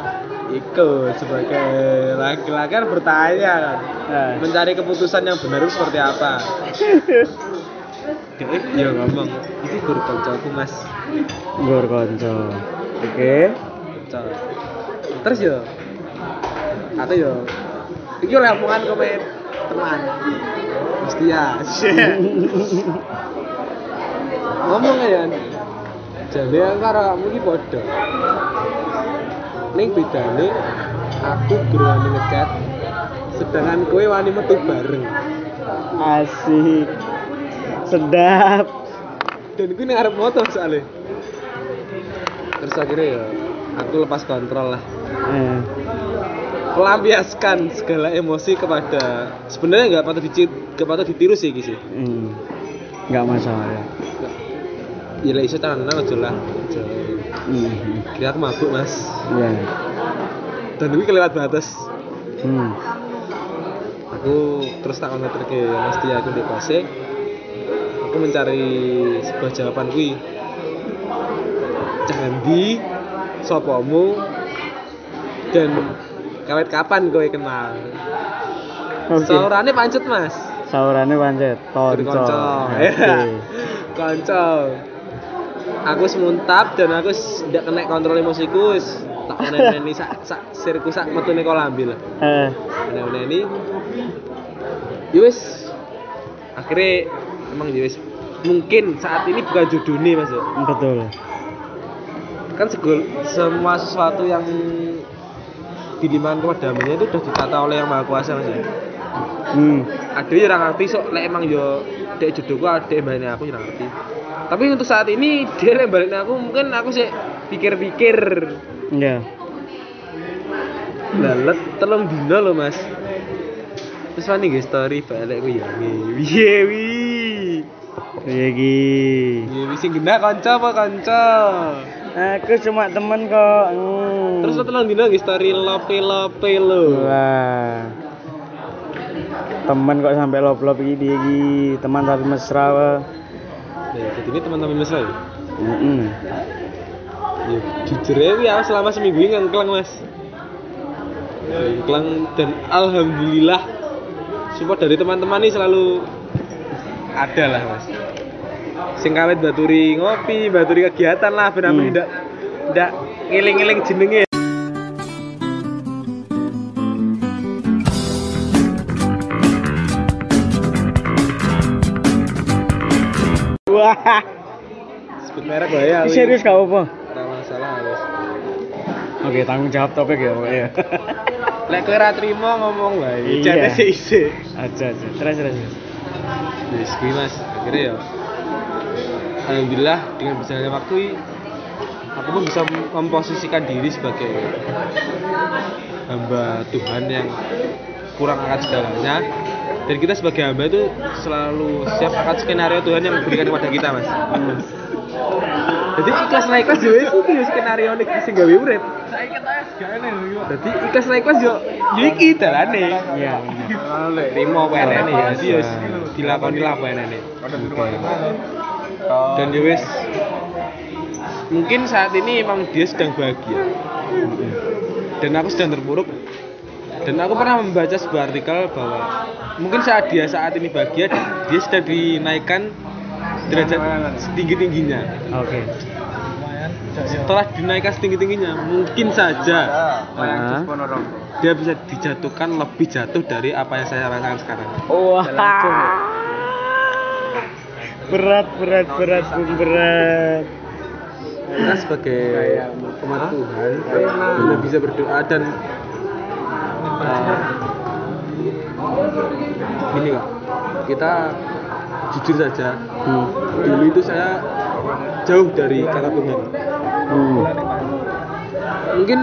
ikut sebagai laki-laki kan bertanya kan Nah. mencari keputusan yang benar itu seperti apa [LAUGHS] dia ya ngomong itu guru koncoku mas Gor kanca. Oke. Konco. terus ya atau ya ini oleh omongan komen teman mesti ya [LAUGHS] [LAUGHS] ngomong ya jadi yang karo kamu ini bodoh ning bedane aku guru wani ngechat sedangkan kowe wani metu bareng Asik. Sedap. dan gue ning arep moto soalnya terus akhirnya ya aku lepas kontrol lah Eh. melampiaskan segala emosi kepada sebenarnya nggak patut dicit nggak patut ditiru sih gitu sih Hmm. Enggak masalah ya. Ya lah iso tenan aja lah. Hmm. kira aku mabuk mas Iya. dan gue kelewat batas Hmm. aku terus tak ngeter ke mas dia aku di kose aku mencari sebuah jawaban kui jangan di sopomu dan kawet kapan kowe kenal Oke. saurane pancet mas Saurane pancet. Konco Oke. ya [LAUGHS] konco aku semuntap dan aku tidak kena kontrol emosiku tak ini sak sak sirku sak metune kolambi lah Eh. aneh-aneh ini Yus akhirnya emang Yus mungkin saat ini bukan jodohnya mas ya. Betul. kan segul, semua sesuatu yang dilimpahkan kepada hambanya itu sudah ditata oleh yang maha kuasa mas ya Hmm. ada yang ngerti sok lek emang yo dek jodohku dek balik aku yang ngerti tapi untuk saat ini [LAUGHS] dia lek balik aku mungkin aku sih pikir-pikir Iya. lalet telung dino loh mas terus mana nge story balik aku ya wiye wi Iya wiye wi sing genah kanca apa kanca Aku cuma temen kok. Hmm. terus lo telung dino nge story lope lope lo Wah. Temen kok sampai lop-lop iki dia Gi. Teman tapi mesra wah. ya jadi ini teman-teman mesra ya Heeh. ya jujur ya selama seminggu ini ngengklang mas ngengklang dan alhamdulillah support dari teman-teman ini selalu ada lah mas sing kawet baturi ngopi baturi kegiatan lah benar Hmm. tidak ngiling-ngiling jenenge sebut merek lah ya. Serius gak apa? Masalah wis Oke, tanggung jawab topik ya pokoknya. [LAUGHS] lek kowe ra trimo ngomong wae Iya. jane sik isih Aja aja. Terus terus. terus. Wis kuwi Mas, akhirnya ya Alhamdulillah dengan berjalannya waktu aku pun bisa memposisikan diri sebagai hamba Tuhan yang kurang akan segalanya dan kita sebagai hamba itu selalu siap akan skenario Tuhan yang diberikan kepada kita mas. Jadi ikhlas naik kelas juga itu skenario nih sing gawe urip. Jadi ikhlas naik kelas yo yo iki dalane. Iya. terima apa enene ya jadi ya dilakoni lah apa enene dan ya wis mungkin saat ini emang dia sedang bahagia. Dan aku sedang terpuruk dan aku pernah membaca sebuah artikel bahwa mungkin saat dia saat ini bahagia dia sedang dinaikkan derajat setinggi tingginya Oke. setelah dinaikkan setinggi tingginya mungkin saja Ah. dia bisa dijatuhkan lebih jatuh dari apa yang saya rasakan sekarang Wah. Berat, berat, berat, Bung, berat. kita sebagai umat Tuhan hanya bisa berdoa dan uh, gini kita jujur saja Hmm. dulu itu saya jauh dari kata Tuhan Hmm. mungkin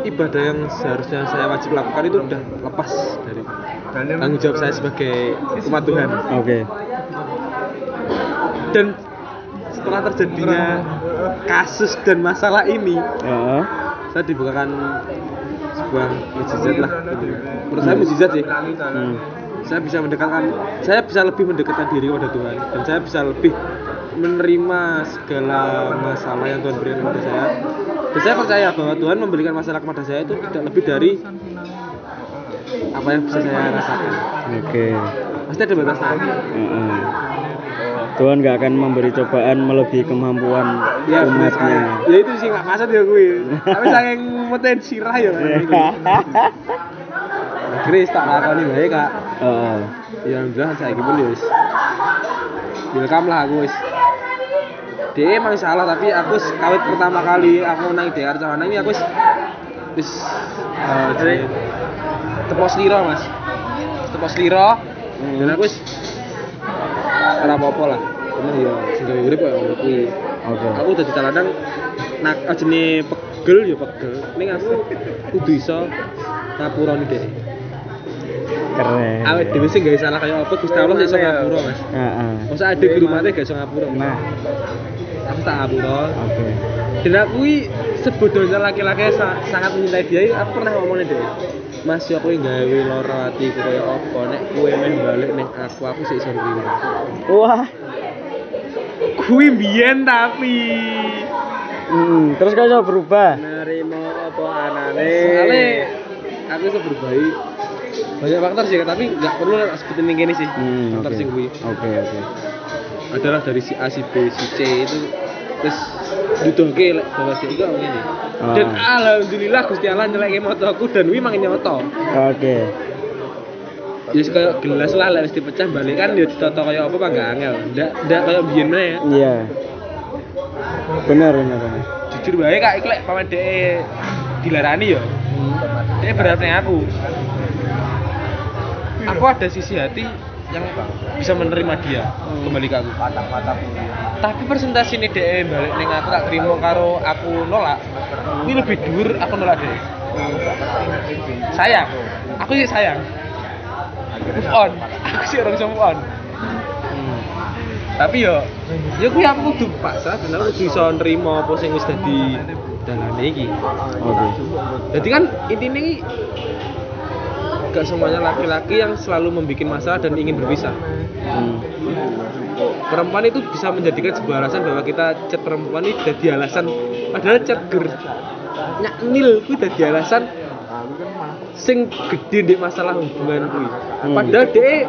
ibadah yang seharusnya saya wajib lakukan itu udah lepas dari tanggung jawab saya sebagai umat Tuhan Oke. dan setelah terjadinya kasus dan masalah ini Heeh. saya dibukakan sebuah mujizat lah menurut saya mujizat sih Hmm. saya bisa mendekatkan saya bisa lebih mendekatkan diri kepada Tuhan dan saya bisa lebih menerima segala masalah yang Tuhan berikan kepada saya dan saya percaya bahwa Tuhan memberikan masalah kepada saya itu tidak lebih dari apa yang bisa saya rasakan Oke. pasti ada batasnya Heeh. Tuhan nggak akan memberi cobaan melebihi kemampuan ya umatnya. ya itu sih nggak maksud ya gue tapi saking meten sirah ya Chris [LAUGHS] tak lakoni bae kak. Heeh. ya alhamdulillah saya pun ya wis. Welcome lah aku wis. Dia emang salah tapi aku kawit pertama kali aku nang di Arcawana ini aku wis wis jadi tepos liro mas. Tepos liro dan aku wis ora apa-apa lah. Cuma ya sing gawe urip kaya ngono kuwi. Oke. aku udah ditaladang nak ajene pegel ya pegel. Ning aku kudu iso ngapuroni deh Keren. awet dhewe sing gawe salah kaya apa Gusti Allah iso ngapura Mas. Heeh. masa ada guru mate gak iso ngapura Nah, aku tak ngapura. Oke. dan aku sebodohnya laki-laki sa- sangat mencintai dia aku pernah ngomongin deh Mas yo aku gawe loro atiku kaya apa? Nek kowe meh balik ning aku aku sik iso nrimo Wah. kuwi mbiyen tapi. Hmm, terus kau coba berubah. nerimo apa anane? Soalnya aku iso berbayi banyak faktor sih tapi nggak perlu lah sebutin yang gini sih. Hmm, faktor sing kuwi. Oke, oke. adalah dari si A si B si C itu terus duduhke lek bahwa dia itu ngene. Ah. dan alhamdulillah Gusti Allah nyeleke motoku dan wi mang nyoto. Oke. ya kaya gelas lah lek wis dipecah balik kan ya ditata kaya apa pak? Angel. Ndak ndak kaya biyen meneh ya Iya. Benar, benar, benar. jujur bae kak iki lek pamane dhek dilarani ya. Dia berharap ning aku. Aku ada sisi hati yang bisa menerima dia. Kembali ke aku. Tapi presentasi ini dia balik neng aku tak terima karo aku nolak. Ini lebih dur aku nolak dia. Sayang. Aku sih sayang. Move on. Aku sih orang move on. Tapi yo ya gue aku kudu paksa dan aku kudu bisa nerima apa sing wis dadi dalane iki. Oke. jadi kan intinya ini gak semuanya laki-laki yang selalu membuat masalah dan ingin berpisah Hmm. perempuan itu bisa menjadikan sebuah alasan bahwa kita chat perempuan ini jadi alasan padahal chat ger nyak nil itu jadi alasan sing gede di masalah hubungan kuwi Hmm. padahal dia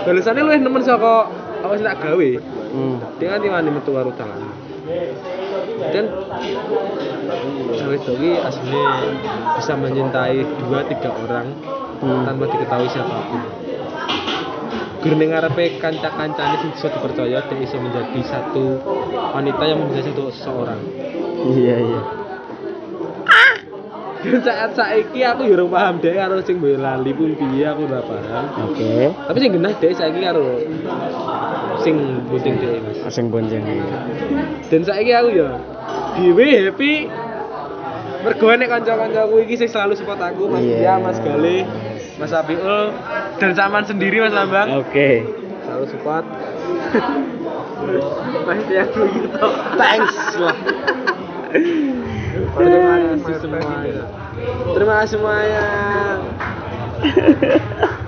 balasannya lu nemen saka apa sih tak gawe Hmm. dia kan tiwani metu karo tangan dan cewek dogi aslinya bisa mencintai dua tiga orang Hmm. tanpa diketahui siapa pun Gurning ngarepe kanca-kancane sing bisa dipercaya dia bisa menjadi satu wanita yang menjadi satu seseorang. Iya, iya. Dan saat saiki aku yo ora paham dhek karo sing lali pun piye aku ora paham. Oke. Tapi sing genah dhek saiki karo sing bunting dhek Mas. Asing bonceng. Dan saiki aku ya dhewe happy mergo nek kanca-kancaku iki sing selalu support aku Mas Iya. Dia, Mas Gale, Mas Abiul dan Saman sendiri Mas Lambang. Oke. Selalu support. [LAUGHS] Mas ya gitu. Thanks lah. Terima kasih semuanya. Terima kasih semuanya.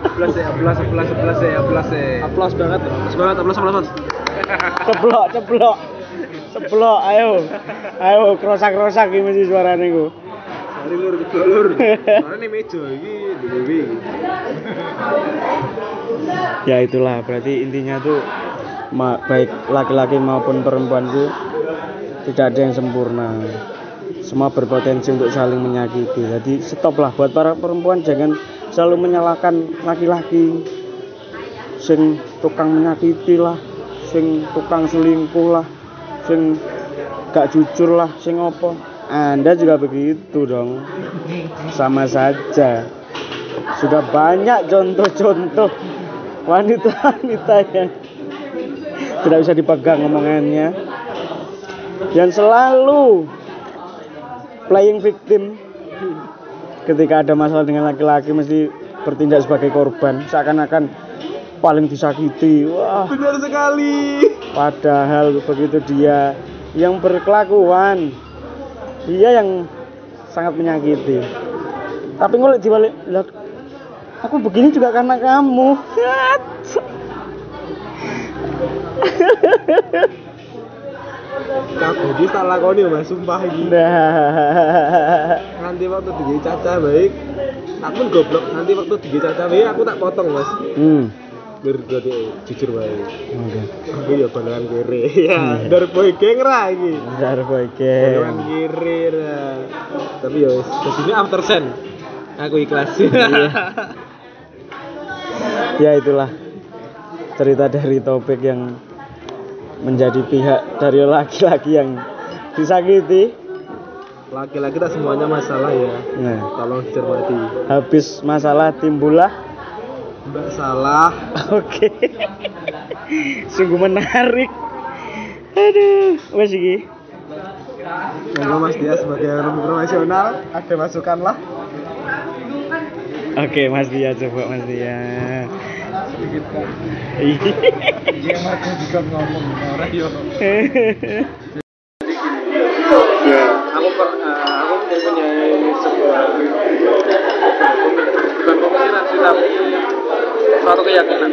Aplaus ya, aplaus, aplaus, aplaus ya, aplaus ya. Aplaus banget, aplaus banget, aplaus, aplaus. Ceplok, Ceplok, ayo. Ayo krosak-krosak iki mesti suarane ku. Sorry lur, keblok lur. Nih meja ini di Dewi. Ya itulah berarti intinya tuh ma- baik laki-laki maupun perempuan tuh tidak ada yang sempurna. Semua berpotensi untuk saling menyakiti. Jadi stop lah buat para perempuan jangan selalu menyalahkan laki-laki. Sing tukang menyakiti lah, sing tukang selingkuh lah, sing gak jujur lah, sing opo. Anda juga begitu dong. Sama saja. Sudah banyak contoh-contoh wanita-wanita yang tidak bisa dipegang omongannya yang selalu playing victim ketika ada masalah dengan laki-laki mesti bertindak sebagai korban seakan-akan paling disakiti wah Benar sekali. padahal begitu dia yang berkelakuan dia yang sangat menyakiti tapi ngulik dibalik "Lah, aku begini juga karena kamu Kabudi tak lakoni mas, sumpah ini. nah Nanti waktu digi caca baik, aku pun goblok. Nanti waktu digi caca baik, aku tak potong mas. hmm Bergode jujur baik. oke Aku ya balengan kiri. [LAUGHS] Ya, dari boy geng ra iki. Bentar boy game kiri ra. Tapi ya wis, di sini after sen. Aku ikhlas. ya itulah cerita dari topik yang menjadi pihak dari laki-laki yang disakiti Laki-laki tak semuanya masalah ya. nah Tolong dicermati. habis masalah timbullah Mbak salah. [LAUGHS] oke sungguh menarik aduh wes iki Monggo Mas Dia sebagai orang profesional ada masukan lah. oke mas Dia coba mas Dia Sedikit kan. [LAUGHS] Iya Marco juga ngomong orang yo. Aku per, eh, aku mempunyai sebuah bukan pemikiran sih tapi suatu keyakinan.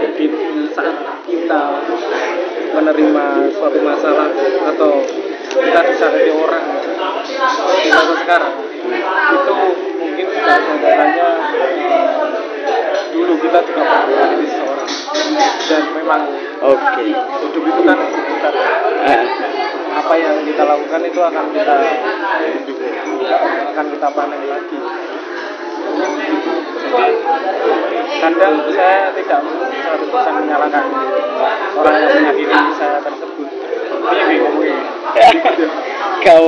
Jadi saat kita menerima suatu masalah atau kita disakiti orang di masa sekarang itu mungkin hanya dulu kita juga pernah menyakiti seseorang. Dan memang oke. hidup itu kan bukan Ah, apa yang kita lakukan itu akan kita akan kita panen lagi kadang saya tidak 100% menyalahkan orang yang menyakiti saya tersebut. Ini bingung. [LAUGHS] Kau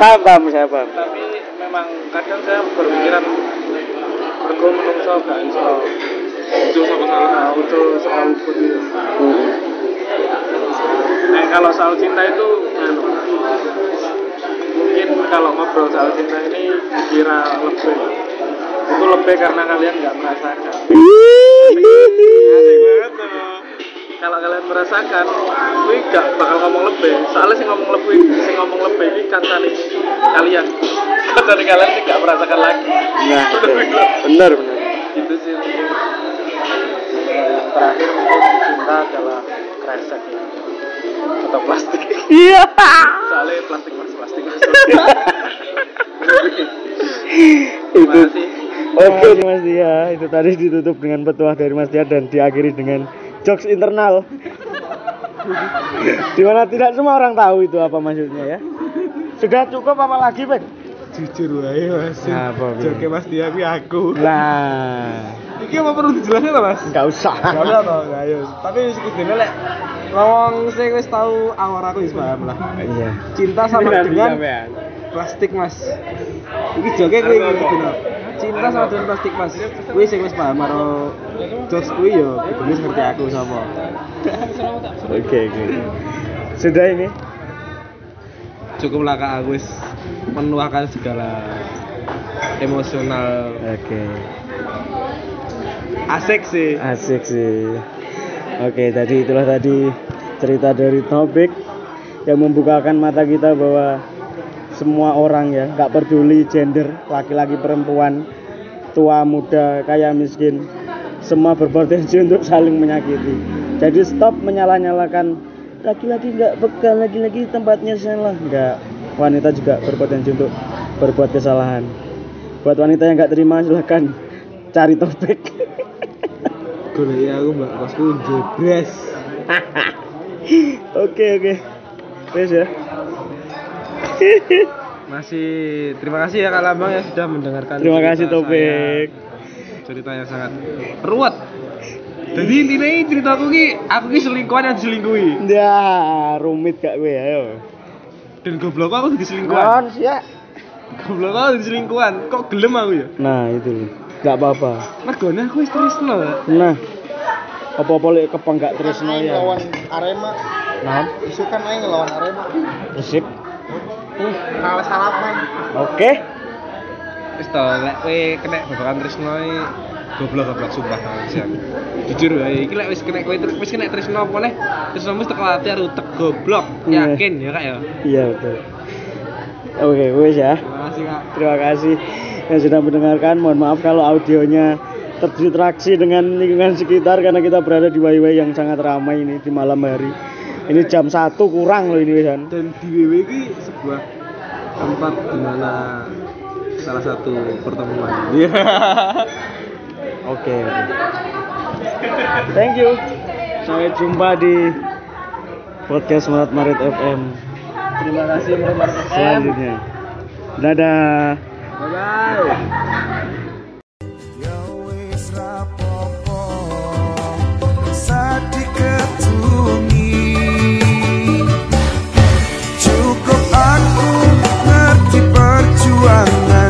paham paham saya paham. Tapi memang kadang saya berpikiran mergo menungso gak iso. Ujo sama salah ujo sama ukut itu. Nah, kalau soal cinta itu anu, mungkin kalau ngobrol soal cinta ini dikira lebih itu lebih karena kalian nggak merasakan. Kalau kalian merasakan gue gak bakal ngomong lebih. Soalnya sih ngomong lebih sih ngomong lebih ini kancane kalian. [LAUGHS] Kancane kalian sih gak merasakan lagi. Nah [LAUGHS] benar benar. Itu sih yang terakhir mungkin cinta adalah kresek ya. Atau plastik. Iya. Soalnya plastik mas plastik. [LAUGHS] Mas itu. Terima oke Mas Dia itu tadi ditutup dengan petuah dari Mas Dia dan diakhiri dengan jokes internal di mana tidak semua orang tahu itu apa maksudnya ya sudah cukup apa lagi Pak? jujur wae mas Apa, joke mas dia tapi aku Nah, ini apa perlu dijelasin lah mas nggak usah. Gak usah toh, nggak, ayo. Tapi sekudene lek ngomong sing wis tahu awal aku wis paham lah. Iya. Cinta sama dengan plastik mas. Iki joke kuwi iki kudu. Cinta sama dengan plastik mas. Kuwi sing wis paham karo jokes kuwi yo kudu ngerti aku sapa. Oke, oke. Sudah ini. Cukuplah kak aku wis menuahkan segala emosional Oke. asik sih Asik sih. Oke, tadi itulah tadi cerita dari topik yang membukakan mata kita bahwa semua orang ya, nggak peduli gender, laki-laki perempuan, tua muda, kaya miskin, semua berpotensi [LAUGHS] untuk saling menyakiti. Jadi stop menyalah-nyalakan laki-laki nggak bekal, laki-laki tempatnya salah. Nggak, wanita juga berpotensi untuk berbuat kesalahan. Buat wanita yang nggak terima silahkan cari topik. [LAUGHS] gue ya aku mbak kosku jebres [LAUGHS] Oke oke. Wes ya. Masih terima kasih ya Kak Lambang yang sudah mendengarkan Terima cerita kasih Topik. saya. cerita yang sangat ruwet jadi intinya ini cerita aku ki aku ki selingkuhan yang diselingkuhi Ya, rumit gak gue ayo. dan goblok aku jadi selingkuhan ya. goblok aku jadi selingkuhan kok gelem aku ya Nah, itu loh. Gak apa-apa. mergone aku wis tresno. Nah, apa-apa lek kepang gak terus Aing ya. lawan Arema Nah, isu kan aing ngelawan Arema resip. kalah salaman Oke. wis to lek kowe kena babakan tresno iki goblok goblok sumpah sian jujur ya iki lek wis kena kowe wis kena tresno apa neh tresno mesti teko ati arep utek goblok Iya. yakin ya kak ya Iya betul. Oke, wes ya. terima kasih kak Terima kasih yang sudah mendengarkan. Mohon maaf kalau audionya terdistraksi dengan lingkungan sekitar karena kita berada di Waiwai yang sangat ramai ini di malam hari. Ini jam satu kurang loh ini Wisan. dan di WW ini sebuah tempat di mana salah satu pertemuan [LAUGHS] Oke. oke. Thank you. Sampai jumpa di podcast Maret Maret FM terima kasih Muhammad FM selanjutnya. Dadah. bye bye ruangan